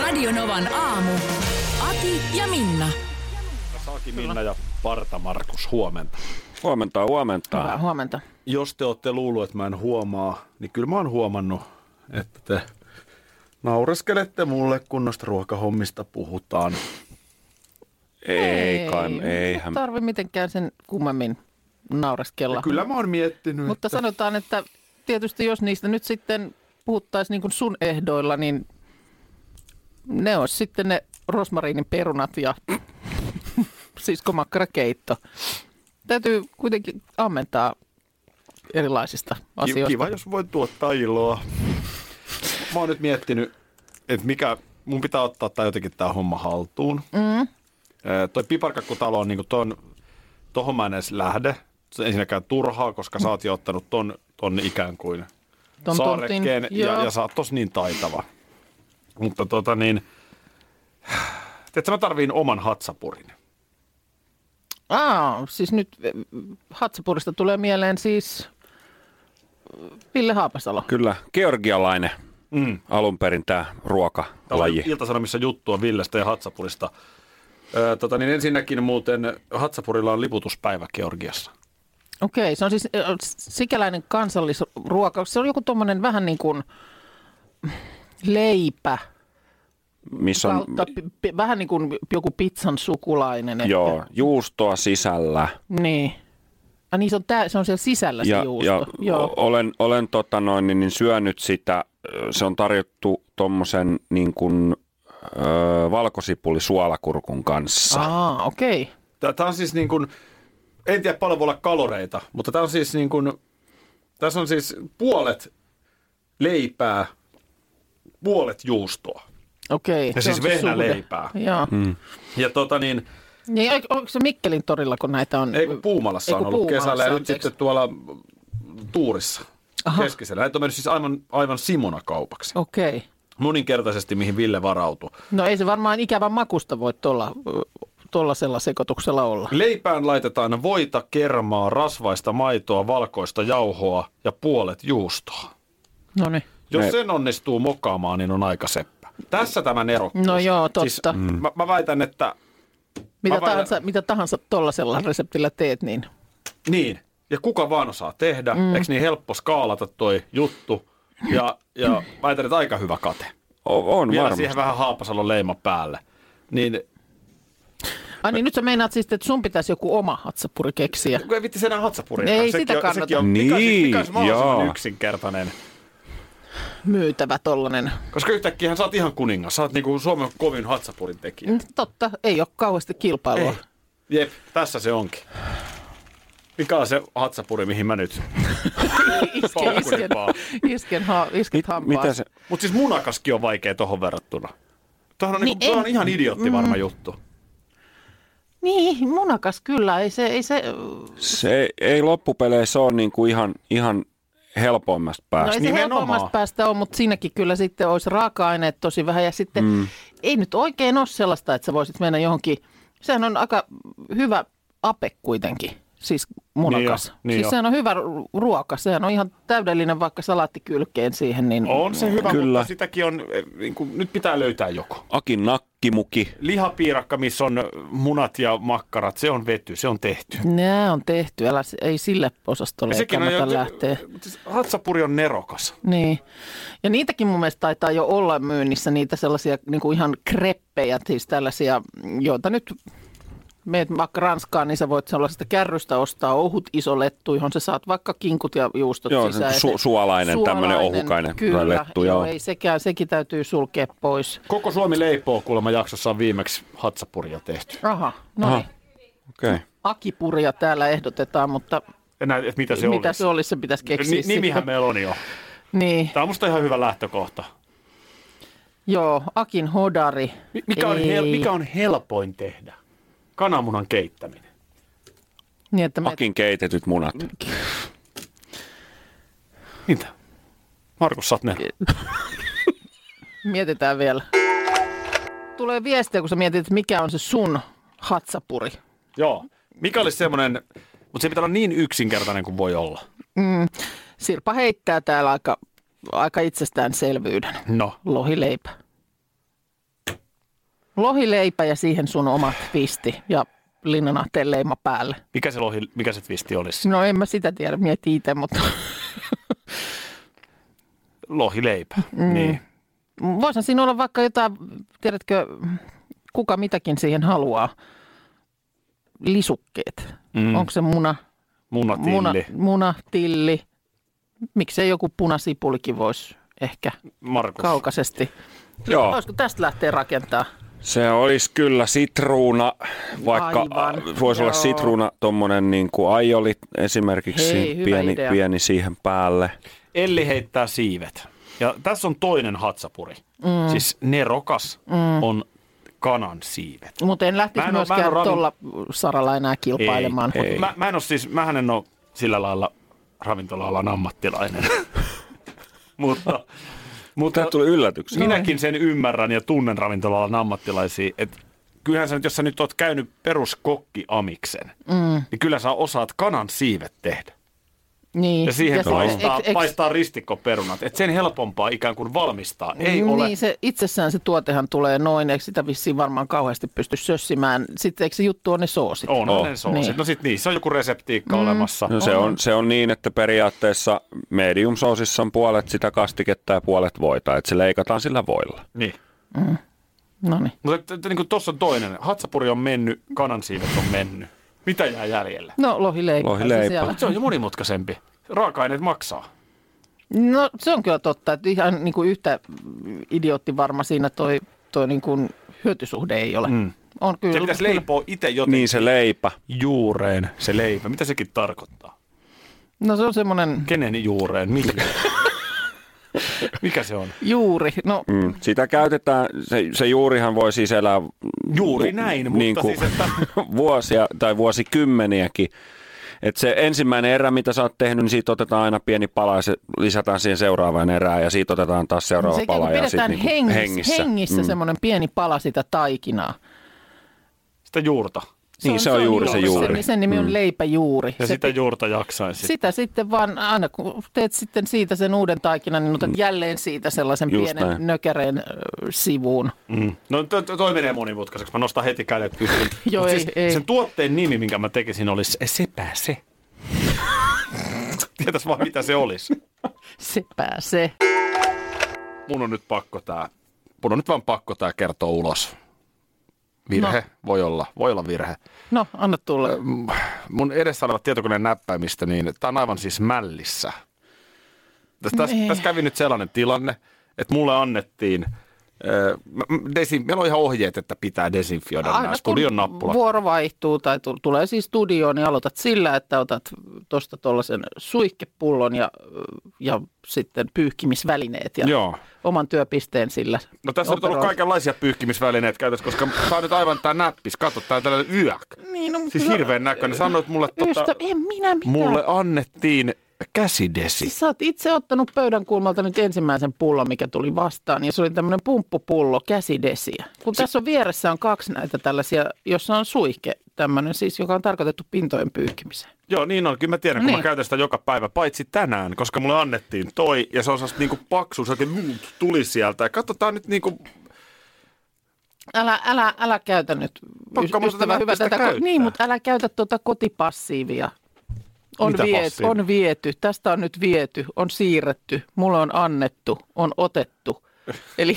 Radionovan aamu. Ati ja Minna. Saaki Minna ja Parta Markus, huomenta. Huomenta, huomenta. Hyvää huomenta. Jos te olette luullut, että mä en huomaa, niin kyllä mä oon huomannut, että te naureskelette mulle, kun noista ruokahommista puhutaan. Ei, kai, eihän. tarvi mitenkään sen kummemmin naureskella. Ja kyllä mä oon miettinyt, Mutta että sanotaan, että tietysti jos niistä nyt sitten puhuttaisiin niin kuin sun ehdoilla, niin ne olisi sitten ne rosmariinin perunat ja siskomakkarakeitto. Täytyy kuitenkin ammentaa erilaisista asioista. kiva, jos voit tuottaa iloa. Mä oon nyt miettinyt, että mikä, mun pitää ottaa tää jotenkin tää homma haltuun. Mm. toi piparkakkutalo on niinku ton, tohon mä en edes lähde. Se on ensinnäkään turhaa, koska sä oot jo ottanut ton, ton ikään kuin Ton saarekkeen tontin, ja, joo. ja sä oot tos niin taitava. Mutta tota niin, tiedätkö, mä tarviin oman hatsapurin. Aa, siis nyt eh, Hatsapurista tulee mieleen siis Ville Haapasalo. Kyllä, georgialainen Mm. alun perin tämä ruokalaji. on Ilta-Sanomissa juttua Villestä ja Hatsapurista. Öö, tota, niin ensinnäkin muuten Hatsapurilla on liputuspäivä Georgiassa. Okei, se on siis äh, sikäläinen kansallisruoka. Se on joku tuommoinen vähän niin kuin leipä, Missä on kautta, pi- vähän niin kuin joku pizzan sukulainen. ehkä. joo, juustoa sisällä. Niin. Ah, niin se on, tää, se on siellä sisällä se Ja, juusto. ja Joo. olen, olen tota noin, niin, niin syönyt sitä. Se on tarjottu tuommoisen niin kuin, ö, valkosipuli-suolakurkun kanssa. Aa, okei. Tämä on siis niin kuin, en tiedä paljon voi olla kaloreita, mutta tämä on siis niin kuin, tässä on siis puolet leipää, puolet juustoa. Okei. Ja siis vehnäleipää. Joo. Mm. Ja tota niin, Niin, onko se Mikkelin torilla, kun näitä on? ei kun Puumalassa Ei, on ollut Puumalassa, kesällä ja nyt sitten tuolla Tuurissa Aha. keskisellä. Näitä on mennyt siis aivan, aivan Simona kaupaksi. Okei. Moninkertaisesti, mihin Ville varautui. No ei se varmaan ikävän makusta voi tuolla tuollaisella sekoituksella olla. Leipään laitetaan voita, kermaa, rasvaista maitoa, valkoista jauhoa ja puolet juustoa. No niin. Jos Ne- sen onnistuu mokaamaan, niin on aika seppä. Tässä tämä nerokkuus. No joo, totta. Siis, mä, mä väitän, että Mitä Mä väitän- tahansa, mitä tahansa tuollaisella reseptillä teet, niin niin. Ja kuka vaan osaa tehdä. Mm. Eikö niin helppo skaalata toi juttu? Ja, ja väitän, että aika hyvä kate. O- on Vielä varmasti. siihen vähän Haapasalon leima päälle. Niin Ai niin, nyt sä meinaat siis, että sun pitäisi joku oma hatsapuri keksiä. kun ei vitti sen hatsapurin. Ei sekin sitä on, kannata. Sekin on, mikä, siis, Niin, mikä olisi mahdollisimman joo. yksinkertainen. Myytävä tollanen. Koska yhtäkkiä sä oot ihan kuningas. Sä oot niinku Suomen kovin hatsapurin tekijä. Mm, Totta, ei ole kauheasti kilpailua. Ei. Jep, tässä se onkin. Mikä on se hatsapuri, mihin mä nyt Isken, isken, isken, ha, isket Mit, mitä se, Mutta siis munakaskin on vaikea tohon verrattuna. Tuohon on, Niin niin niinku, en- on ihan idiotti varma juttu. Niin, munakas kyllä. Ei se, ei se, se ei, ei loppupeleissä ole niin kuin ihan, ihan helpoimmasta no päästä. ei se nimenomaan. helpommasta päästä ole, mutta siinäkin kyllä sitten olisi raaka-aineet tosi vähän. Ja sitten mm. ei nyt oikein ole sellaista, että sä voisit mennä johonkin. Sehän on aika hyvä ape kuitenkin, siis munakas. Niin jo, niin siis jo. sehän on hyvä ru- ruoka. Sehän on ihan täydellinen vaikka salaattikylkeen siihen. Niin On se hyvä, Kyllä. mutta sitäkin on, eh, niin kuin, nyt pitää löytää joku. Akin nakkimuki. Lihapiirakka, missä on munat ja makkarat, se on vety, se on tehty. Nämä on tehty, älä, ei sille osastolle Ja ei sekin on kannata jo, lähteä. mutta siis hatsapuri on nerokas. Niin. Ja niitäkin mun mielestä taitaa jo olla myynnissä, niitä sellaisia niin kuin ihan kreppejä, siis tällaisia, joita nyt meet vaikka Ranskaan, niin sä voit sellaisesta kärrystä ostaa ohut iso lettu, johon sä saat vaikka kinkut ja juustot Joo, sisään. su- suolainen, tämmönen ohukainen kyllä, lettu, joo. Ei sekään, sekin täytyy sulkea pois. Koko Suomi leipoo kuulemma jaksossa on viimeksi hatsapuria tehty. Aha, no Aha. niin. Okei. Okay. Akipuria täällä ehdotetaan, mutta En näe, että mitä se mitä olisi. se olisi, se pitäisi keksiä Ni, nimihän sitten. meillä on jo. Niin. Tämä on musta ihan hyvä lähtökohta. Joo, Akin hodari. Mi- Mikä on, hel- mikä on helpoin tehdä? Kananmunan keittäminen. Niin, että me... Akin keitetyt munat. Mitä? Markus, ne. mietitään vielä. Tulee viestiä, kun sä mietit, että mikä on se sun hatsapuri. Joo. Mikä olisi semmoinen, mutta se pitää olla niin yksinkertainen kuin voi olla. Sirpa heittää täällä aika, aika itsestäänselvyyden. No. Lohileipä. Lohileipä ja siihen sun oma twisti ja linnanahteen leima päälle. Mikä se, lohi, mikä se twisti olisi? No en mä sitä tiedä, mieti itse, mutta Lohileipä. Mm. Niin. voisihan siinä olla vaikka jotain, tiedätkö, kuka mitäkin siihen haluaa. Lisukkeet. Mm. Onko se muna, Munatilli. muna, muna, tilli? Miksei joku punasipulikin voisi ehkä Markus. kaukaisesti. Joo. Voisiko tästä lähteä rakentaa? Se olisi kyllä sitruuna, vaikka Aivan. a- voisi olla Joo. sitruuna, tuommoinen niin kuin aioli esimerkiksi, Hei, pieni, idea. pieni siihen päälle. Elli heittää siivet. Ja tässä on toinen hatsapuri. Mm. Siis nerokas mm. on kanan siivet. Mutta en lähtisi en en myöskään ravin- tuolla saralla enää kilpailemaan. Ei, ei. Mä, mä en ole siis, mähän en ole sillä lailla ravintola-alan ammattilainen. mutta, mutta Tämä tuli yllätyksenä. minäkin sen ymmärrän ja tunnen ravintola-alan ammattilaisia, että kyllähän sä nyt, jos sä nyt oot käynyt peruskokki amiksen, mm. niin kyllä sä osaat kanan siivet tehdä. Niin. Ja siihen se- paistaa, eks- eks- paistaa ristikkoperunat. Et sen helpompaa ikään kuin valmistaa. Ei niin, ole. se itsessään se tuotehan tulee noin, eikö sitä vissiin varmaan kauheasti pysty sössimään. Sitten eikö se juttu on ne soosit? On, Oh. on ne soosit. Niin. No sit niissä on joku reseptiikka mm. olemassa. No se on, se on niin, että periaatteessa medium sousissa on puolet sitä kastiketta ja puolet voita, että se leikataan sillä voilla. Niin. No niin. Mutta niin tuossa on toinen. Hatsapuri on mennyt, kanansiivet on mennyt. Mitä jää jäljelle? No lohileipä. Lohileipä. Se. Se on jo monimutkaisempi. Raaka-aineet maksaa. No se on kyllä totta, että ihan niin kuin yhtä idiootti varma siinä toi, toi niin kuin hyötysuhde ei ole. Mm. On kyllä. Se pitäisi leipoa itse jotenkin Niin se leipä. juureen, se leipä. Mitä sekin tarkoittaa? No se on semmoinen Kenen juureen? Mikä? Mikä se on? juuri. No Mm. Sitä käytetään, se, se juurihan voi siis elää Juuri näin, mutta niin kuin, siis, että... vuosia tai vuosikymmeniäkin. Et se ensimmäinen erä, mitä sä oot tehnyt, niin siitä otetaan aina pieni pala ja se lisätään siihen seuraavaan erään ja siitä otetaan taas seuraava se ikään pala. Ja sit pidetään niinku hengissä, hengissä. hengissä Mm. semmoinen pieni pala sitä taikinaa. Sitä juurta. Niin, se on juuri se juuri. Sen, sen nimi on Mm. leipäjuuri. Ja se sitä juurta jaksaisi. sitä sitten vaan, aina kun teet sitten siitä sen uuden taikinan, niin otat jälleen siitä sellaisen Just pienen näin. nökäreen ö, sivuun. Mm. No to, to, toi menee monimutkaiseksi. Mä nostan heti kädet pystyyn. Joo, Mut ei, siis ei. Sen tuotteen nimi, minkä mä tekisin, olisi Sepä se. Tietäis vaan, mitä se olisi. Se pääsee. Mun on nyt pakko tää, mun on nyt vaan pakko tää kertoa ulos. Virhe, no. voi olla, voi olla virhe. No, anna tulla. Mun edessä olevat tietokoneen näppäimistä, niin tää on aivan siis mällissä. Tässä, tässä, tässä kävi nyt sellainen tilanne, että mulle annettiin, desi, meillä on ihan ohjeet, että pitää desinfioida nämä studion nappulat. vuoro vaihtuu tai tu- tulee siis studioon, niin aloitat sillä, että otat tuosta tuollaisen suihkepullon ja, ja sitten pyyhkimisvälineet ja Joo. oman työpisteen sillä. No tässä on ollut kaikenlaisia pyyhkimisvälineet käytössä, koska tää on nyt aivan tää näppis. Katso, tää on tällainen yök. Niin, no, Siis hirveän näköinen. Sanoit mulle, Ystä, tota, en minä mitään. mulle annettiin käsidesi. Siis sä oot itse ottanut pöydän kulmalta nyt ensimmäisen pullon, mikä tuli vastaan, ja se oli tämmöinen pumppupullo käsidesiä. Kun tässä on vieressä on kaksi näitä tällaisia, jossa on suihke, tämmöinen siis, joka on tarkoitettu pintojen pyyhkimiseen. Joo, niin on. Kyllä mä tiedän, kun Niin. mä käytän sitä joka päivä, paitsi tänään, koska mulle annettiin toi, ja se on sellaista niinku paksu, se tuli sieltä. Ja katsotaan nyt niinku, Älä, älä, älä käytä nyt, sitä ystävä hyvä, tätä, ko- käyttää. niin, mutta älä käytä tuota kotipassiivia. On, Mitä viety, passiivia? on viety, tästä on nyt viety, on siirretty, mulle on annettu, on otettu. Eli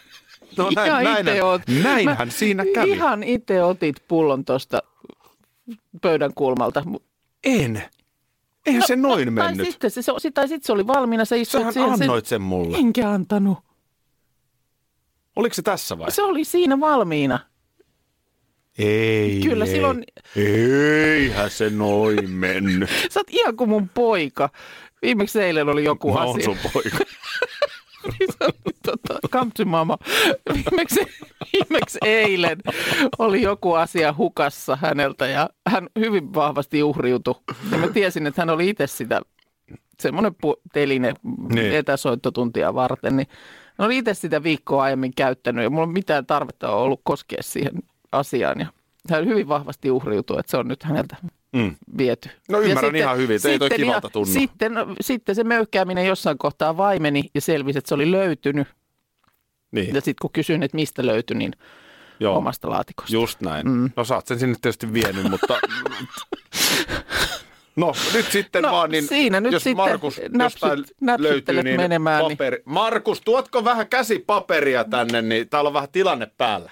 no näin, Ihan näin, ite oot. näinhän Mä siinä kävi. Ihan itse otit pullon tuosta pöydän kulmalta. En. Eihän se noin no, Tai mennyt. sitten se, se, tai sitten se oli valmiina, se Sähän siihen. annoit sen mulle. Enkä antanut. Oliko se tässä vai? Se oli siinä valmiina. Ei. Kyllä ei. silloin- Eihän se noin mennyt. Sä oot ihan kuin mun poika. Viimeksi eilen oli joku Mä asia. oon sun poika. Sanonut tota, Kampsi Mama, viimeksi, viimeksi eilen oli joku asia hukassa häneltä ja hän hyvin vahvasti uhriutui. Ja mä tiesin, että hän oli itse sitä semmoinen pu- teline Niin. etäsoittotuntia varten, niin hän oli itse sitä viikkoa aiemmin käyttänyt ja mulla ei mitään tarvetta ole ollut koskea siihen asiaan. Ja hän hyvin vahvasti uhriutui, että se on nyt häneltä Mm. viety. No Ja ymmärrän ihan hyvin, että ei toi sitten kivalta tunnu. Sitten, sitten se möykkääminen jossain kohtaa vaimeni ja selvisi, että se oli löytynyt. Niin, Ja sitten kun kysyin, että mistä löytyi, niin joo. omasta laatikosta. Just näin. Mm. No sä oot sen sinne tietysti vienyt, mutta... No nyt sitten No, vaan, niin siinä nyt jos sitten Markus näpsyt- jostain löytyy, niin menemään, niin- paperi. Markus, tuotko vähän käsipaperia tänne, niin täällä on vähän tilanne päällä.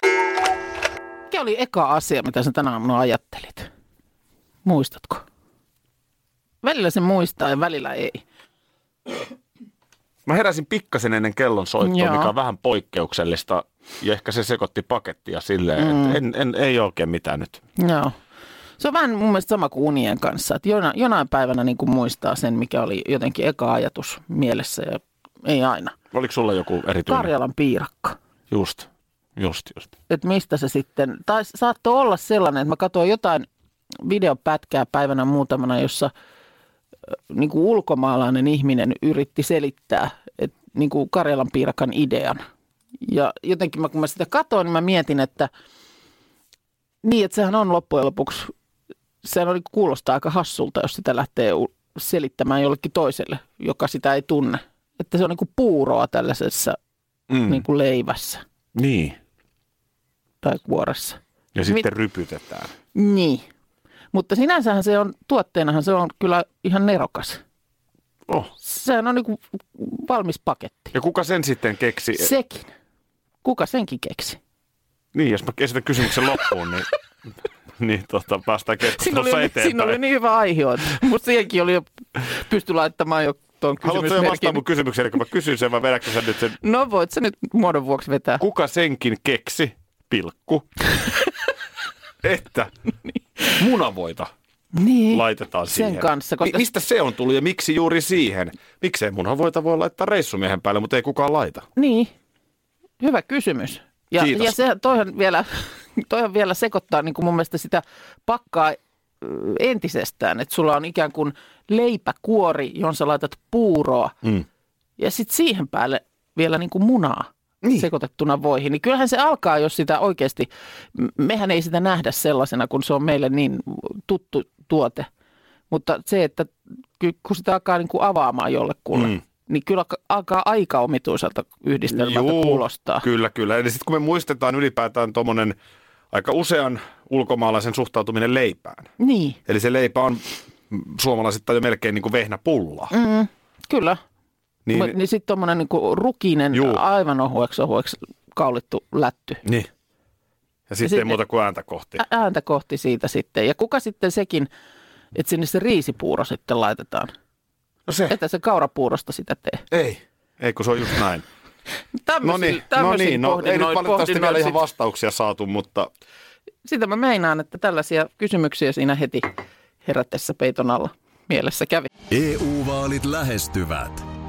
Mikä oli eka asia, mitä sä tänä aamuna ajattelit? Muistatko? Välillä se muistaa ja välillä ei. Mä heräsin pikkasen ennen kellon soittoa, Joo. mikä on vähän poikkeuksellista. Ja ehkä se sekoitti pakettia silleen, mm. että en, en, ei oikein mitään nyt. Joo. Se on vähän mun mielestä sama kuin unien kanssa, että jona, jonain päivänä niin kuin muistaa sen, mikä oli jotenkin eka ajatus mielessä ja ei aina. Oliko sulla joku erityinen? Karjalan piirakka. Just, just, just. että mistä se sitten, tai saattoi olla sellainen, että mä katsoin jotain videopätkää päivänä muutamana, jossa niin kuin ulkomaalainen ihminen yritti selittää että niin kuin Karjalan piirakan idean. Ja jotenkin mä, kun mä sitä katsoin, niin mä mietin, että niin, että sehän on loppujen lopuksi, sehän oli, kuulostaa aika hassulta, jos sitä lähtee selittämään jollekin toiselle, joka sitä ei tunne. Että se on niin kuin puuroa tällaisessa Mm. niin kuin leivässä Niin. Tai kuoressa. Ja sitten Mit- rypytetään. Niin. Mutta sinänsähän se on, tuotteenahan se on kyllä ihan nerokas. Oh. Sehän on niin valmis paketti. Ja kuka sen sitten keksi? Sekin. Kuka senkin keksi? Niin, jos mä esitän kysymyksen loppuun, niin, niin tota, päästään Siinä keskustelussa oli, eteenpäin. siinä oli niin hyvä aihe, musta siihenkin oli jo pysty laittamaan jo tuon Haluatko kysymysmerkin. vastaa mun kysymykseen, kun mä kysyn sen, vai vedätkö sä nyt sen? No voit sä nyt muodon vuoksi vetää. Kuka senkin keksi, pilkku, että munavoita Niin. laitetaan Sen siihen? kanssa, koska- Mi- mistä se on tullut ja miksi juuri siihen? Miksei munavoita voi laittaa reissumiehen päälle, mutta ei kukaan laita? Niin, hyvä kysymys. Ja, Kiitos. ja se, toihan vielä, toihan vielä sekoittaa niin kuin mun mielestä sitä pakkaa entisestään, että sulla on ikään kuin leipäkuori, johon sä laitat puuroa Mm. ja sitten siihen päälle vielä niin kuin munaa Niin. sekoitettuna voihin. Niin kyllähän se alkaa, jos sitä oikeasti, mehän ei sitä nähdä sellaisena, kun se on meille niin tuttu tuote. Mutta se, että kun sitä alkaa niin kuin avaamaan jollekulle, Mm. niin kyllä alka- alkaa aika omituiselta yhdistelmältä Juu, kuulostaa. Kyllä, kyllä. Eli sitten kun me muistetaan ylipäätään tuommoinen aika usean ulkomaalaisen suhtautuminen leipään. Niin, Eli se leipä on suomalaisittain jo melkein niin kuin vehnäpullaa. mm, kyllä. Niin, Niin, niin sitten tuommoinen niin rukinen, Juu. aivan ohueksi ohueksi kaulittu lätty. niin. Ja sitten ei muuta kuin ääntä kohti. Ä- Ääntä kohti siitä sitten. Ja kuka sitten sekin, että sinne se riisipuuro sitten laitetaan. No se. Että se kaurapuurosta sitä tee. Ei. Ei, kun se on just näin. No niin, no niin. No, ei nyt valitettavasti vielä ihan vastauksia saatu, mutta sit- Sitä mä meinaan, että tällaisia kysymyksiä siinä heti herättäessä peiton alla mielessä kävi. EU-vaalit lähestyvät.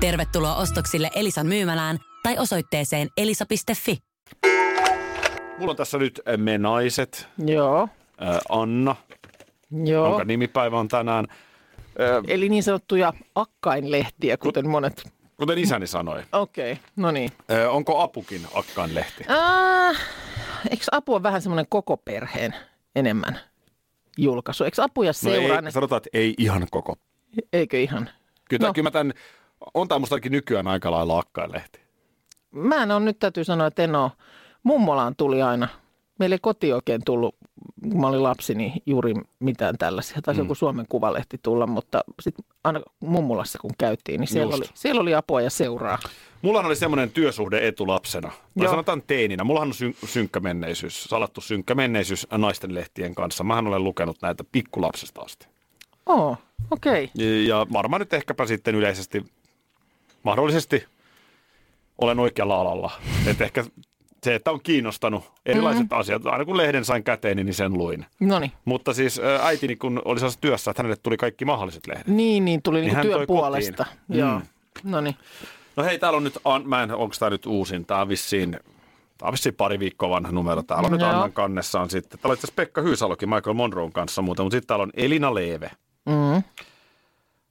Tervetuloa ostoksille Elisan myymälään tai osoitteeseen elisa.fi. mulla on tässä nyt äh, me naiset, Joo, äh, Anna, joo. jonka nimipäivä on tänään. Äh, Eli niin sanottuja akkainlehtiä, kuten monet kuten isäni sanoi. Okei, okay, no niin. Ö, onko Apukin Akkaan lehti? Äh, eikö Apu on vähän semmoinen koko perheen enemmän julkaisu? Eikö Apu ja No ei, sanotaan, että ei ihan koko. eikö ihan? Kyllä, no. kyllä mä tämän, on tämä mustakin nykyään aika lailla Akkaan lehti. Mä en ole nyt täytyy sanoa, että en ole. Mummolaan tuli aina. Meillä ei koti oikein tullut, kun mä olin lapsi, niin juuri mitään tällaisia. Taisi mm. joku Suomen Kuvalehti tulla, mutta sitten aina mummulassa kun käytiin, niin siellä Just. oli, siellä oli apua ja seuraa. Mulla oli semmoinen työsuhde etulapsena, tai Joo. sanotaan teininä. Mullahan on syn- synkkä menneisyys, salattu synkkä menneisyys naisten lehtien kanssa. Mähän olen lukenut näitä pikkulapsesta asti. Oo, okei. Okay. Ja varmaan nyt ehkäpä sitten yleisesti, mahdollisesti olen oikealla alalla. Että ehkä se, että on kiinnostanut erilaiset mm-hmm. asiat, aina kun lehden sain käteen, niin sen luin. No niin. Mutta siis äitini, kun oli sellaisessa työssä, että hänelle tuli kaikki mahdolliset lehdet. Niin, niin tuli Niin niin hän työn puolesta. kotiin. Joo. Mm. No. No hei, täällä on nyt, An- mä en, onko tämä nyt uusin, tämä on vissiin, tää on vissiin pari viikkoa vanha numero. Täällä on nyt Joo. Annan kannessa on sitten, täällä on itse Pekka Hyysalokin Michael Monroon kanssa muuten, mutta sitten täällä on Elina Leeve. Mm.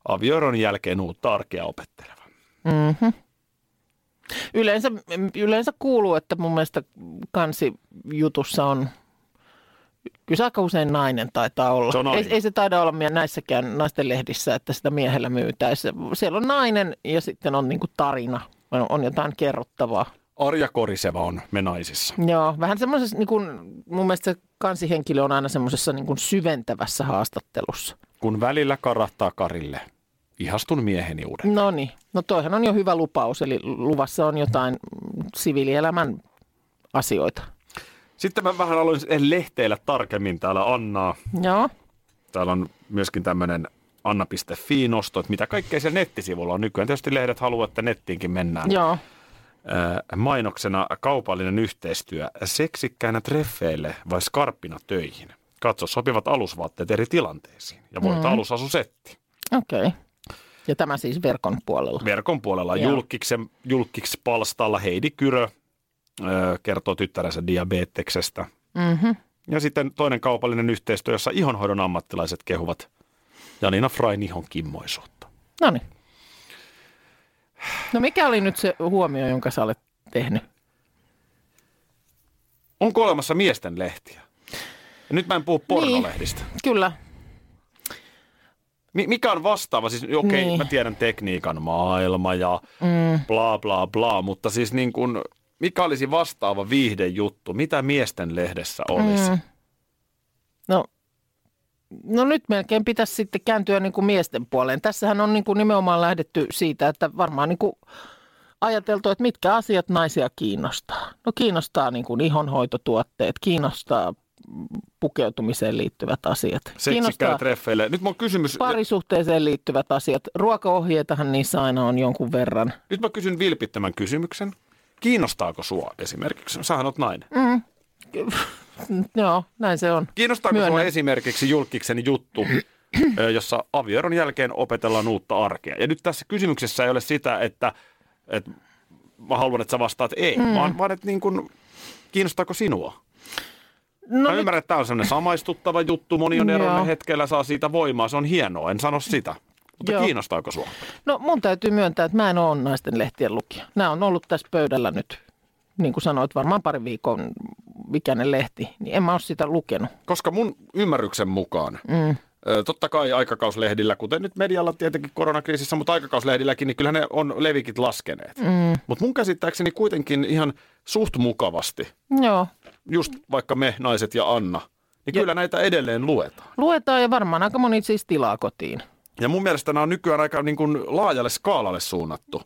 Avioeron jälkeen uutta arkea opetteleva. Mm-hmm. Yleensä, yleensä kuuluu, että mun mielestä kansijutussa on, kyllä se aika usein nainen taitaa olla. Se ei, ei se taida olla näissäkään naisten lehdissä, että sitä miehellä myytäisi. Siellä on nainen ja sitten on niinku tarina, on, on jotain kerrottavaa. Arja Koriseva on me naisissa. Joo, vähän semmoisessa, niin kuin, mun mielestä se kansihenkilö on aina semmoisessa niin kuin syventävässä haastattelussa. Kun välillä karahtaa Karille, ihastun mieheni uuden. No niin, no toihan on jo hyvä lupaus, eli luvassa on jotain siviilielämän asioita. Sitten mä vähän aloin lehteillä tarkemmin täällä Annaa. Joo, Täällä on myöskin tämmöinen anna.fi-nosto, että mitä kaikkea siellä nettisivulla on nykyään. Tietysti lehdet haluaa, että nettiinkin mennään. joo. Ää, mainoksena kaupallinen yhteistyö seksikkäänä treffeille vai skarppina töihin. Katso sopivat alusvaatteet eri tilanteisiin ja voit mm. alusasusetti. okei. Okay. Ja tämä siis verkon puolella. Verkon puolella julkiksen, julkiks-palstalla Heidi Kyrö ää, kertoo tyttärensä diabeteksestä. Mm-hmm. Ja sitten toinen kaupallinen yhteistyö, jossa ihonhoidon ammattilaiset kehuvat Janina Frain ihon kimmoisuutta. No niin. No mikä oli nyt se huomio, jonka sä olet tehnyt? Onko olemassa miesten lehtiä? Ja nyt mä en puhu pornolehdistä. Kyllä. Mi- mikä on vastaava? Siis okei, okay, Niin. mä tiedän tekniikan maailma ja mm. bla bla bla, mutta siis niin kuin, mikä olisi vastaava viihdejuttu? Mitä miesten lehdessä olisi? Mm. No, no nyt melkein pitäisi sitten kääntyä niin kuin miesten puoleen. Tässähän on niin kuin nimenomaan lähdetty siitä, että varmaan niin kuin ajateltu, että mitkä asiat naisia kiinnostaa. No kiinnostaa niin kuin ihonhoitotuotteet, kiinnostaa pukeutumiseen liittyvät asiat. Seksikkäille treffeille. Nyt mun on kysymys, parisuhteeseen liittyvät asiat. Ruokaohjeitahan niissä aina on jonkun verran. nyt mä kysyn vilpittömän kysymyksen. Kiinnostaako sua esimerkiksi? Sähän oot nainen. Mm. Joo, näin se on. Kiinnostaako Myönnän. sua esimerkiksi julkiksen juttu, jossa avioeron jälkeen opetellaan uutta arkea? Ja nyt tässä kysymyksessä ei ole sitä, että, että mä haluan, että sä vastaat ei, mm. vaan, vaan että niin kuin, kiinnostaako sinua? No Mä nyt, ymmärrän, että tämä on sellainen samaistuttava juttu, moni on eroinen hetkellä, saa siitä voimaa, se on hienoa, en sano sitä. Mutta Joo. kiinnostaako sua? no mun täytyy myöntää, että mä en ole naisten lehtien lukija. Nämä on ollut tässä pöydällä nyt, niin kuin sanoit, varmaan pari viikon ikäinen lehti. Niin en mä ole sitä lukenut. Koska mun ymmärryksen mukaan, mm. Totta kai aikakauslehdillä, kuten nyt medialla tietenkin koronakriisissä, mutta aikakauslehdilläkin, niin kyllähän ne on levikit laskeneet. Mm. Mutta mun käsittääkseni kuitenkin ihan suht mukavasti, Joo. just vaikka me, naiset ja Anna, niin kyllä näitä edelleen luetaan. Luetaan ja varmaan aika moni siis tilaa kotiin. Ja mun mielestä nämä on nykyään aika niin kuin laajalle skaalalle suunnattu.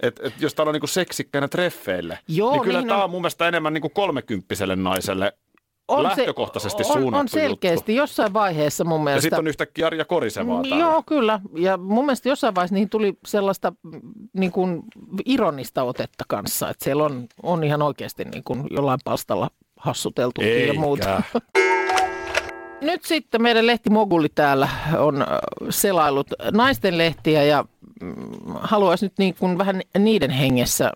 Et, et jos täällä on niin kuin seksikkäänä treffeille, Joo, niin kyllä niihin tämä on- mun mielestä enemmän niin kuin kolmekymppiselle naiselle On lähtökohtaisesti se, on, on selkeästi juttu. jossain vaiheessa mun Ja mielestä. sitten on yhtäkkiä Arja Korisevaa Mm, täällä. Joo, kyllä. Ja mun mielestä jossain vaiheessa niihin tuli sellaista mm, niin kuin ironista otetta kanssa. Että siellä on, on ihan oikeasti niin kuin jollain palstalla hassuteltukin ja muuta. Nyt sitten meidän lehtimoguli täällä on äh, selailut naisten lehtiä ja mm, haluaisi nyt niin kuin vähän niiden hengessä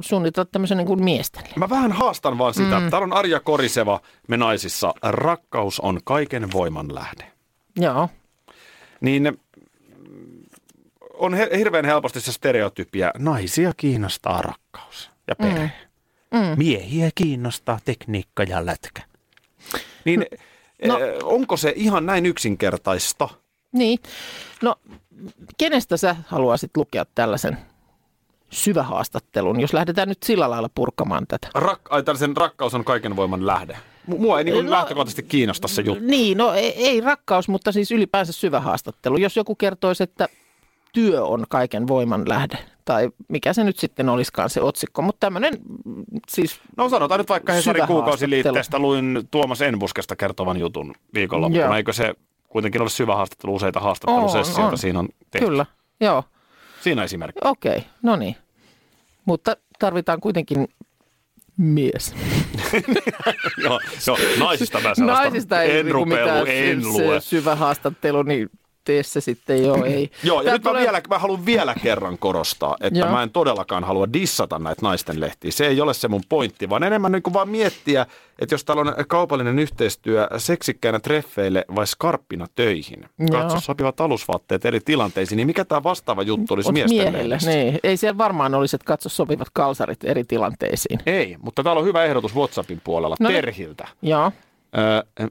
suunnitella tämmöisen niin kuin miesten. Mä vähän haastan vaan sitä. Mm. Täällä on Arja Koriseva, me naisissa. Rakkaus on kaiken voiman lähde. Joo. Niin mm, on hirveän helposti se stereotypia. Naisia kiinnostaa rakkaus ja perhe. Mm. Mm. Miehiä kiinnostaa tekniikka ja lätkä. Niin no. No. onko se ihan näin yksinkertaista? Niin. No, kenestä sä haluaisit lukea tällaisen syvähaastattelun, jos lähdetään nyt sillä lailla purkamaan tätä? Rak, ai, tällaisen rakkaus on kaiken voiman lähde. Mu- Mua ei niin No- lähtökohtaisesti kiinnosta se juttu. Niin, no ei, ei rakkaus, mutta siis ylipäänsä syvähaastattelu. Jos joku kertoisi, että työ on kaiken voiman lähde, tai mikä se nyt sitten olisikaan se otsikko, mutta tämmöinen mm, siis No sanotaan nyt vaikka Hesarin Syvähaastattelu. kuukausiliitteestä luin Tuomas Enbuskesta kertovan jutun viikonloppuna. Joo. Eikö se kuitenkin ole syvä haastattelu, useita haastattelusessioita On, on. siinä on tehty? kyllä, joo, Siinä esimerkki. okei, no niin. Mutta tarvitaan kuitenkin mies. joo, joo, naisista mä Naisista ei en niinku rupea, en lue. syvä haastattelu, niin tee se sitten joo, ei. Joo, ja Tää nyt mä, tulee- vielä, mä haluan vielä kerran korostaa, että Joo. mä en todellakaan halua dissata näitä naisten lehtiä. Se ei ole se mun pointti, vaan enemmän niin kuin vaan miettiä, että jos täällä on kaupallinen yhteistyö seksikkäänä treffeille vai skarppina töihin. Joo. Katso sopivat alusvaatteet eri tilanteisiin, niin mikä tämä vastaava juttu olisi miesten miehelle, niin. Ei siellä varmaan olisi, että katso sopivat kalsarit eri tilanteisiin. Ei, mutta täällä on hyvä ehdotus WhatsAppin puolella No niin. Terhiltä. Joo, Öö,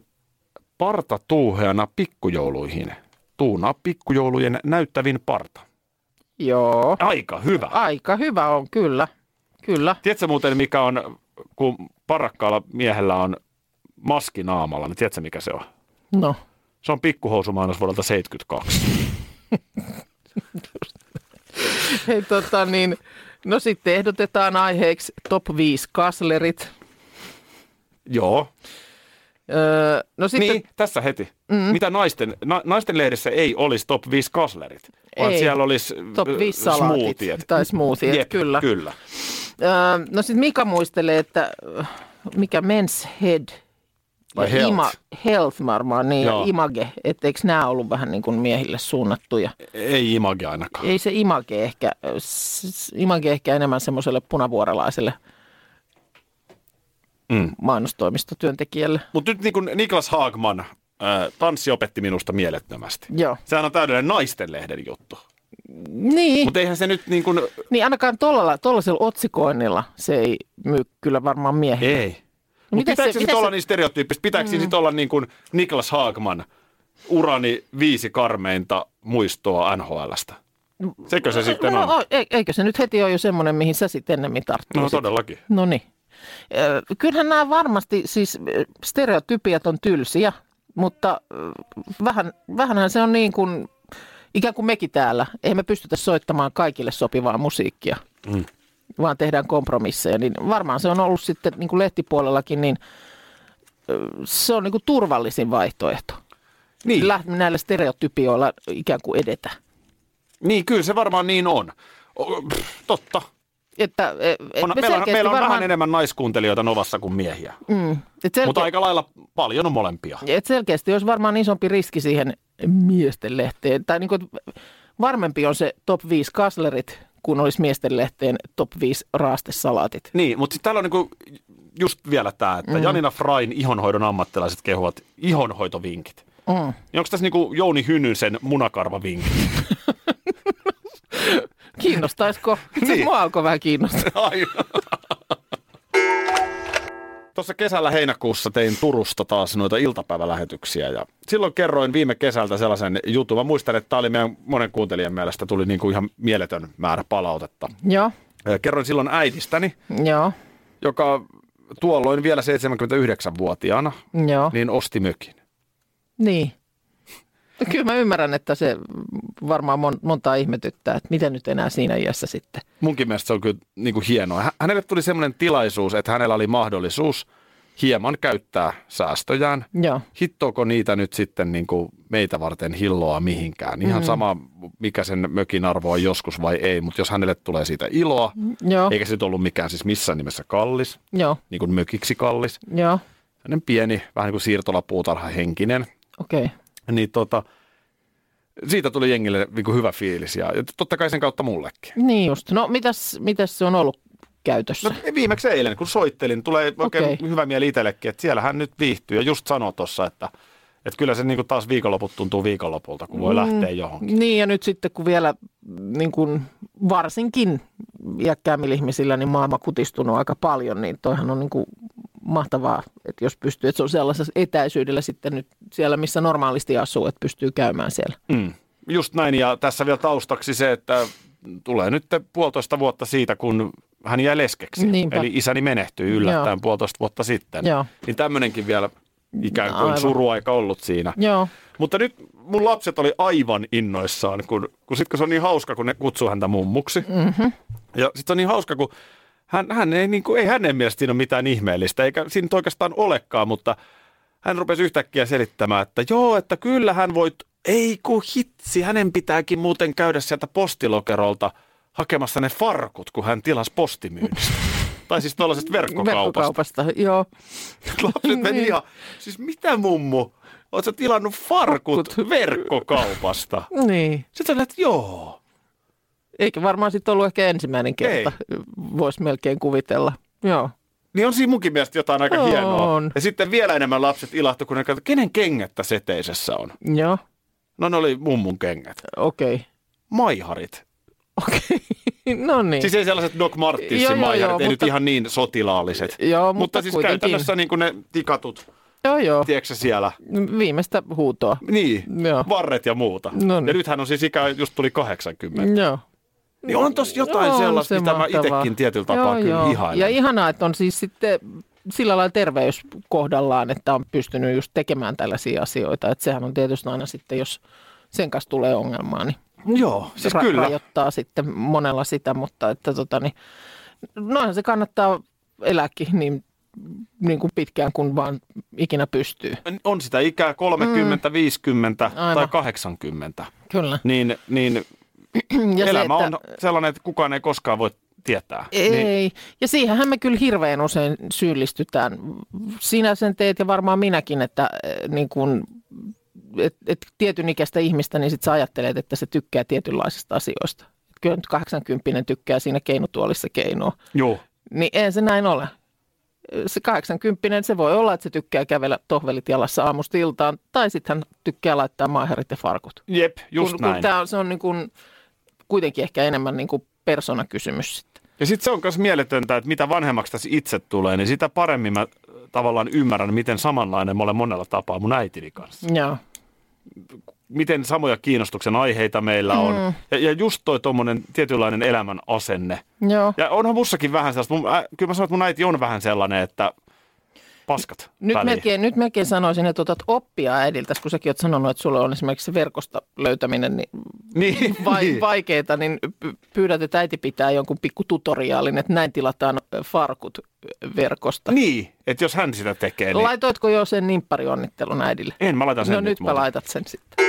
parta tuuheana pikkujouluihin. Tuunaa pikkujoulujen näyttävin parta. joo. Aika hyvä. Aika hyvä on, kyllä. Kyllä. Tiedätkö muuten, mikä on, kun parakkaalla miehellä on maski naamalla, niin tiedätkö mikä se on? No, Se on pikkuhousumainos vuodelta 72. hei tota niin, no sitten ehdotetaan aiheeksi top 5 kaslerit. Joo. Öö, no sitten, Niin, tässä heti. Mm. Mitä naisten, na, naisten lehdessä ei olisi top 5 kaslerit, vaan Ei. siellä olisi Top ö, 5 salaatit smoothiet. tai smoothiet, Jep, kyllä. kyllä. öö, no sitten Mika muistelee, että mikä men's head Vai ja health? Ima, health varmaan, niin Joo. image, etteikö nämä ollut vähän niin kuin miehille suunnattuja? Ei image ainakaan. Ei se image ehkä, image ehkä enemmän semmoiselle punavuorelaiselle Mm. mainostoimistotyöntekijälle. Mutta nyt niin kuin Niklas Haagman, äh, tanssi opetti minusta mielettömästi. Joo. Sehän on täydellinen naisten lehden juttu. Niin, Mutta eihän se nyt niin kuin, niin ainakaan tollalla, tollasella otsikoinnilla se ei myy kyllä varmaan miehille. ei. Mutta miten pitääkö se- se, sit olla se- niin stereotyyppistä? Pitääkö mm. sitten olla niin kuin Niklas Haagman, urani viisi karmeinta muistoa NHLstä? Sekö se sitten no, on? e- eikö se nyt heti ole jo semmoinen, mihin sä sitten ennemmin tarttuisit? No todellakin. No niin. Kyllähän nämä varmasti, siis stereotypiat on tylsiä, mutta vähän, vähänhän se on niin kuin, ikään kuin mekin täällä. Ei me pystytä soittamaan kaikille sopivaa musiikkia, Mm. vaan tehdään kompromisseja. Niin varmaan se on ollut sitten niin kuin lehtipuolellakin, niin se on niin kuin turvallisin vaihtoehto. Niin. Läht- näillä stereotypioilla ikään kuin edetä. niin, kyllä se varmaan niin on. Pff, totta. Että, e- et On, me meillä, meillä on varmaan, vähän enemmän naiskuuntelijoita Novassa kuin miehiä. Mm, et selkeä, Mutta aika lailla paljon on molempia. Et selkeästi olisi varmaan isompi riski siihen miesten lehteen. Tai niin kuin, varmempi on se top 5 kaslerit, kun olisi miesten lehteen top 5 raastesalaatit. Niin, mutta sitten täällä on niinku just vielä tämä, että mm. Janina Frain ihonhoidon ammattilaiset kehuvat ihonhoitovinkit. Mm. Niin onko tässä niinku Jouni Hynnysen munakarvavinkit? Kiinnostaisiko? Niin. niin. Mua alkoi vähän kiinnostaa. Tuossa kesällä heinäkuussa tein Turusta taas noita iltapäivälähetyksiä ja silloin kerroin viime kesältä sellaisen jutun. Mä muistan, että tämä oli meidän monen kuuntelijan mielestä tuli niinku ihan mieletön määrä palautetta. Joo, Kerroin silloin äidistäni, joo, joka tuolloin vielä 79-vuotiaana, joo. niin osti mökin. Niin. No Kyllä mä ymmärrän, että se varmaan mon, montaa ihmetyttää, että miten nyt enää siinä iässä sitten. Munkin mielestä se on kyllä niin kuin hienoa. Hä- Hänelle tuli semmoinen tilaisuus, että hänellä oli mahdollisuus hieman käyttää säästöjään. Joo, Hittooko niitä nyt sitten niin kuin meitä varten hilloa mihinkään? Ihan mm. sama, mikä sen mökin arvo on joskus vai ei, mutta jos hänelle tulee siitä iloa, joo, eikä se nyt ollut mikään siis missään nimessä kallis, joo, niin kuin mökiksi kallis, joo, hänen pieni, vähän niin kuin siirtolapuutarha henkinen, okei. Okay. Niin tota, siitä tuli jengille niin hyvä fiilis ja, ja totta kai sen kautta mullekin. Niin just. No mitäs, mitäs se on ollut käytössä? No viimeksi eilen, kun soittelin, tulee oikein okay. hyvä mieli itsellekin, että siellä hän nyt viihtyy. Ja just sanoi tuossa, että, Että kyllä se niinku taas viikonloput tuntuu viikonlopulta, kun voi lähteä johonkin. Niin ja nyt sitten kun vielä niin kuin varsinkin iäkkäämmillä ihmisillä niin maailma kutistunut aika paljon, niin toihan on niin kuin mahtavaa, että jos pystyy, että se on sellaisessa etäisyydellä sitten nyt siellä, missä normaalisti asuu, että pystyy käymään siellä. Mm. Just näin, ja tässä vielä taustaksi se, että tulee nyt puolitoista vuotta siitä, kun hän jäi leskeksi. Niinpä. Eli isäni menehtyi yllättäen Joo. puolitoista vuotta sitten. Joo. Niin tämmöinenkin vielä ikään kuin Aivan. suruaika ollut siinä. Joo, Mutta nyt mun lapset oli aivan innoissaan, kun, kun, sit, kun se on niin hauska, kun ne kutsuu häntä mummuksi. Mm-hmm. Ja sitten on niin hauska, kun hän, hän ei, niin kuin, ei hänen mielestä siinä ole mitään ihmeellistä, eikä siinä oikeastaan olekaan, mutta hän rupesi yhtäkkiä selittämään, että joo, että kyllä hän voi, ei kun hitsi, hänen pitääkin muuten käydä sieltä postilokerolta hakemassa ne farkut, kun hän tilasi postimyynnistä. tai siis tuollaisesta verkkokaupasta. verkkokaupasta. Joo. Lapset meni Niin. ihan, siis mitä mummu, oot sä tilannut farkut verkkokaupasta? Niin. Sitten sä että joo. Eikä varmaan sitten ollut ehkä ensimmäinen kerta, voisi melkein kuvitella. Joo. Niin on siinä munkin mielestä jotain aika On. hienoa. Ja sitten vielä enemmän lapset ilahtu, kun ne katsoi, kenen kengättä seteisessä on. Joo, No ne oli mummun kengät. okei. Okay. Maiharit. Okei, no niin. Siis ei sellaiset Doc Martinsin Joo, maiharit, joo, ei mutta- nyt ihan niin sotilaalliset. Joo, mutta, mutta siis kuitenkin. käytännössä niin kuin ne tikatut, Joo, joo. tiedätkö siellä? Viimeistä huutoa. Niin, Joo. varret ja muuta. No niin. Ja nythän on siis ikä, just tuli 80. Joo. Niin on tossa jotain On sellaista, se mitä mä itsekin tietyllä tapaa Joo, kyllä joo. ihailen. Ja ihanaa, että on siis sitten sillä lailla terveys kohdallaan, että on pystynyt just tekemään tällaisia asioita. Että sehän on tietysti aina sitten, jos sen kanssa tulee ongelmaa, niin Joo, siis ra- kyllä. rajoittaa sitten monella sitä, mutta että tota, niin, noinhan se kannattaa elääkin niin, niin kuin pitkään kuin vaan ikinä pystyy. On sitä ikää 30, 50 tai Mm. Aivan. 80. Kyllä. Niin, niin Ja elämä se, on sellainen, että kukaan ei koskaan voi tietää. Ei, Niin, niin. ja siihenhän me kyllä hirveän usein syyllistytään. Sinä sen teet ja varmaan minäkin, että äh, niin kun, et, et tietyn ikäistä ihmistä, niin sit sä ajattelet, että se tykkää tietynlaisista asioista. Kyllä nyt 80 tykkää siinä keinotuolissa keinoa. joo. Niin ei se näin ole. Se 80 se voi olla, että se tykkää kävellä tohvelit jalassa aamusta iltaan, tai sitten hän tykkää laittaa maiharit ja farkut. Jep, just kun, näin. kun tää on, se on niin kun, kuitenkin ehkä enemmän niin kuin persoonakysymys sitten. Ja sitten se on myös mieletöntä, että mitä vanhemmaksi tässä itse tulee, niin sitä paremmin mä äh, tavallaan ymmärrän, miten samanlainen mä olen monella tapaa mun äitini kanssa. Joo. Miten samoja kiinnostuksen aiheita meillä on. Mm. Ja, ja just toi tuommoinen tietynlainen elämän asenne. Joo. Ja onhan mussakin vähän sellaista, mun, ä, kyllä mä sanon, että mun äiti on vähän sellainen, että paskat Nyt väliin. melkein, nyt melkein sanoisin, että otat oppia äidiltä, kun säkin oot sanonut, että sulle on esimerkiksi se verkosta löytäminen niin Niin, vai, niin. vaikeita, niin py- pyydät, että äiti pitää jonkun pikku tutoriaalin, että näin tilataan farkut verkosta. Niin, että jos hän sitä tekee, niin Laitoitko jo sen nimpparionnittelun äidille? en, mä laitan sen no nyt nytpä muuten. laitat sen sitten.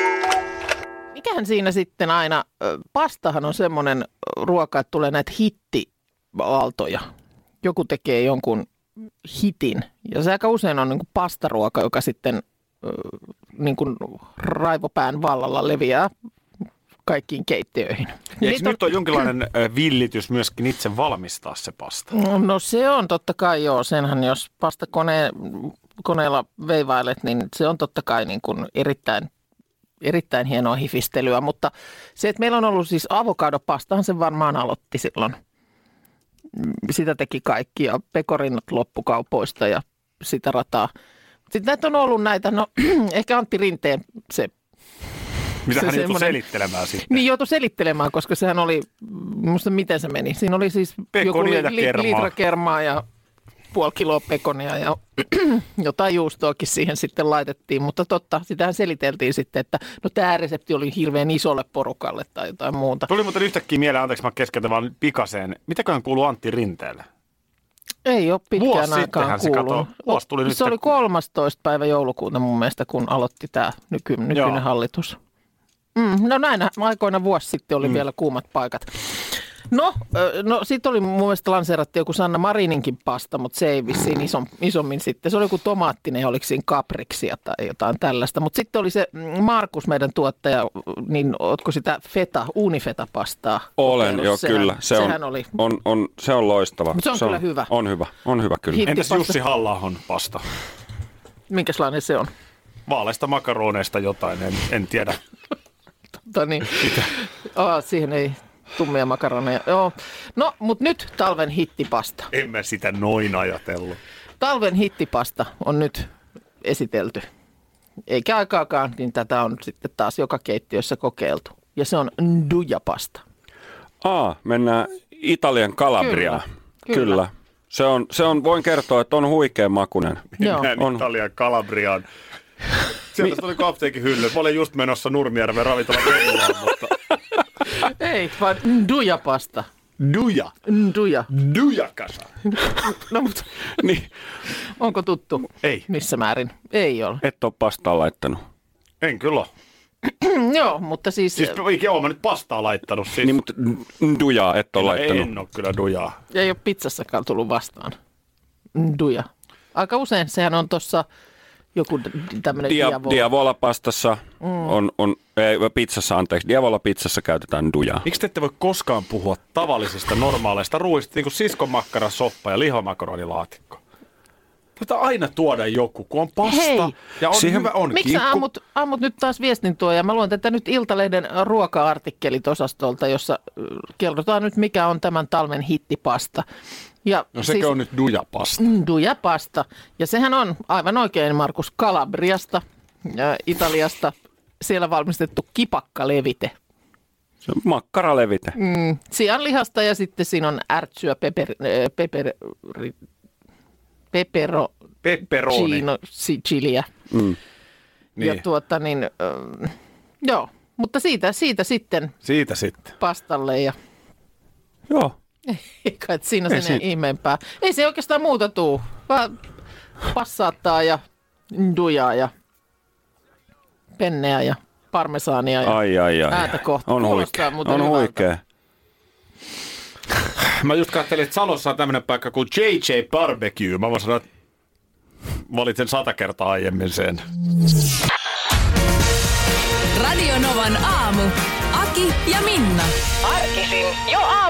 Mikähän siinä sitten aina, pastahan on semmoinen ruoka, että tulee näitä hittiaaltoja. Joku tekee jonkun hitin. Ja se aika usein on niin kuin pastaruoka, joka sitten niin kuin raivopään vallalla leviää kaikkiin keittiöihin. Ja eikö nyt on jonkinlainen ö, villitys myöskin itse valmistaa se pasta? No se on totta kai joo, senhän jos pastakone, koneella veivailet, niin se on totta kai niin kuin erittäin, erittäin hienoa hifistelyä, mutta se, että meillä on ollut siis avokadopastahan se varmaan aloitti silloin. Sitä teki kaikki ja pekorinnat loppukaupoista ja sitä rataa. Sitten näitä on ollut näitä, no ehkä Antti Rinteen se Mitä Se hän joutui selittelemään sitten? niin joutui selittelemään, koska sehän oli, muista miten se meni. Siinä oli siis Pekonia ja kermaa. litra kermaa ja puoli kiloa pekonia ja jotain juustoakin siihen sitten laitettiin. Mutta totta, sitähän seliteltiin sitten, että no tämä resepti oli hirveän isolle porukalle tai jotain muuta. Tuli muuten yhtäkkiä mieleen, anteeksi mä keskeytän vaan pikaseen. Mitäköhän kuuluu Antti Rinteelle? Ei ole pitkään Vuosi aikaan se kuulunut. vuosi tuli nyt se oli se- 13. päivä joulukuuta mun mielestä, kun aloitti tämä nyky, nykyinen Joo. hallitus. Mm, no näinä aikoina vuosi sitten oli mm. vielä kuumat paikat. No, no sitten oli mun mielestä lanseerattu joku Sanna Marininkin pasta, mutta se ei vissiin ison, isommin sitten. Se oli joku tomaattinen oliko siinä kapriksia tai jotain tällaista. Mutta sitten oli se mm, Markus, meidän tuottaja, niin ootko sitä feta, uunifeta-pastaa? Olen, joo Sehän- kyllä. Se on, sehän oli on, on, se on loistava. Mut se on kyllä hyvä. On hyvä, on hyvä kyllä. Hit- Entäs Hittipasta. Jussi halla pasta? Minkälainen se on? vaaleista makaroneista jotain, en, en tiedä. Tota niin. Oh, siihen ei tummia makaroneja. Joo. No, mutta nyt talven hittipasta. En mä sitä noin ajatellut. Talven hittipasta on nyt esitelty. Eikä aikaakaan, niin tätä on sitten taas joka keittiössä kokeiltu. Ja se on ndujapasta. Aa, mennään Italian Kalabriaan. Kyllä, Kyllä. kyllä. Se on, se on, voin kertoa, että on huikea makunen. Mennään on. Italian Kalabriaan. Sieltä tuli apteekin hylly. Mä olin just menossa Nurmijärven ravintolan Venlaan, mutta Ei, vaan ndujapasta. Duja. Nduja. Dujakasa. No, mutta Niin, onko tuttu? Ei. Missä määrin? Ei ole. et ole pastaa laittanut. En kyllä. Joo, mutta siis, Siis joo, mä nyt pastaa laittanut. Siis, Niin, mutta dujaa et ole laittanut. en ole kyllä dujaa. ei ole pizzassakaan tullut vastaan. Nduja. Aika usein sehän on tuossa joku tämmöinen Dia, diavo. diavola-pastassa mm. on, on ei, pizzassa, anteeksi, diavola-pizzassa käytetään dujaa. Miksi te ette voi koskaan puhua tavallisista normaaleista ruuista, niin kuin siskonmakkara, soppa ja lihamakaronilaatikko? Tätä aina tuoda joku, kun on pasta Hei! ja on Siihen- hyvä, on Miksi kinkku. ammut, ammut nyt taas viestin tuo ja mä luen tätä nyt Iltalehden ruoka-artikkelit osastolta, jossa äh, kerrotaan nyt mikä on tämän talven hittipasta. Ja No sekö on nyt dujapasta? Duja pasta. Ja sehän on aivan oikein Markus Kalabriasta, äh, Italiasta, siellä valmistettu kipakkalevite. Se on makkaralevite. Mm, sianlihasta ja sitten siinä on ärtsyä, peper, äh, peper, pepero, Pepperoni. chino, si- chiliä. Mm. Ja Niin. tuota niin, äh, joo, mutta siitä, siitä sitten Siitä sitten. pastalle ja Joo. Ei kai siinä Ei sen siinä- ihmeempää. Ei se oikeastaan muuta tuu, vaan passaattaa ja dujaa ja penneä ja parmesaania ja Ai, ai, ai. Ääntä kohta. On huikea. On huikea. Mä just katselin, että Salossa on tämmöinen paikka kuin JJ Barbecue. Mä voin sanoa, että valitsen sata kertaa aiemmin sen. Radio Novan aamu. Aki ja Minna. Arkisin jo aamu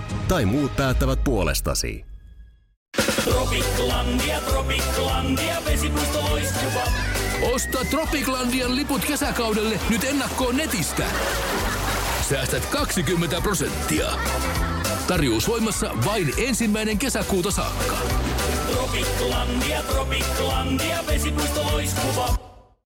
Tai muut päättävät puolestasi. Osta Tropiclandian liput kesäkaudelle nyt ennakkoon netistä. Säästät 20 prosenttia. Tarjous voimassa vain ensimmäinen kesäkuuta saakka. Tropiklandia, Tropiklandia, vesipuisto loiskuva.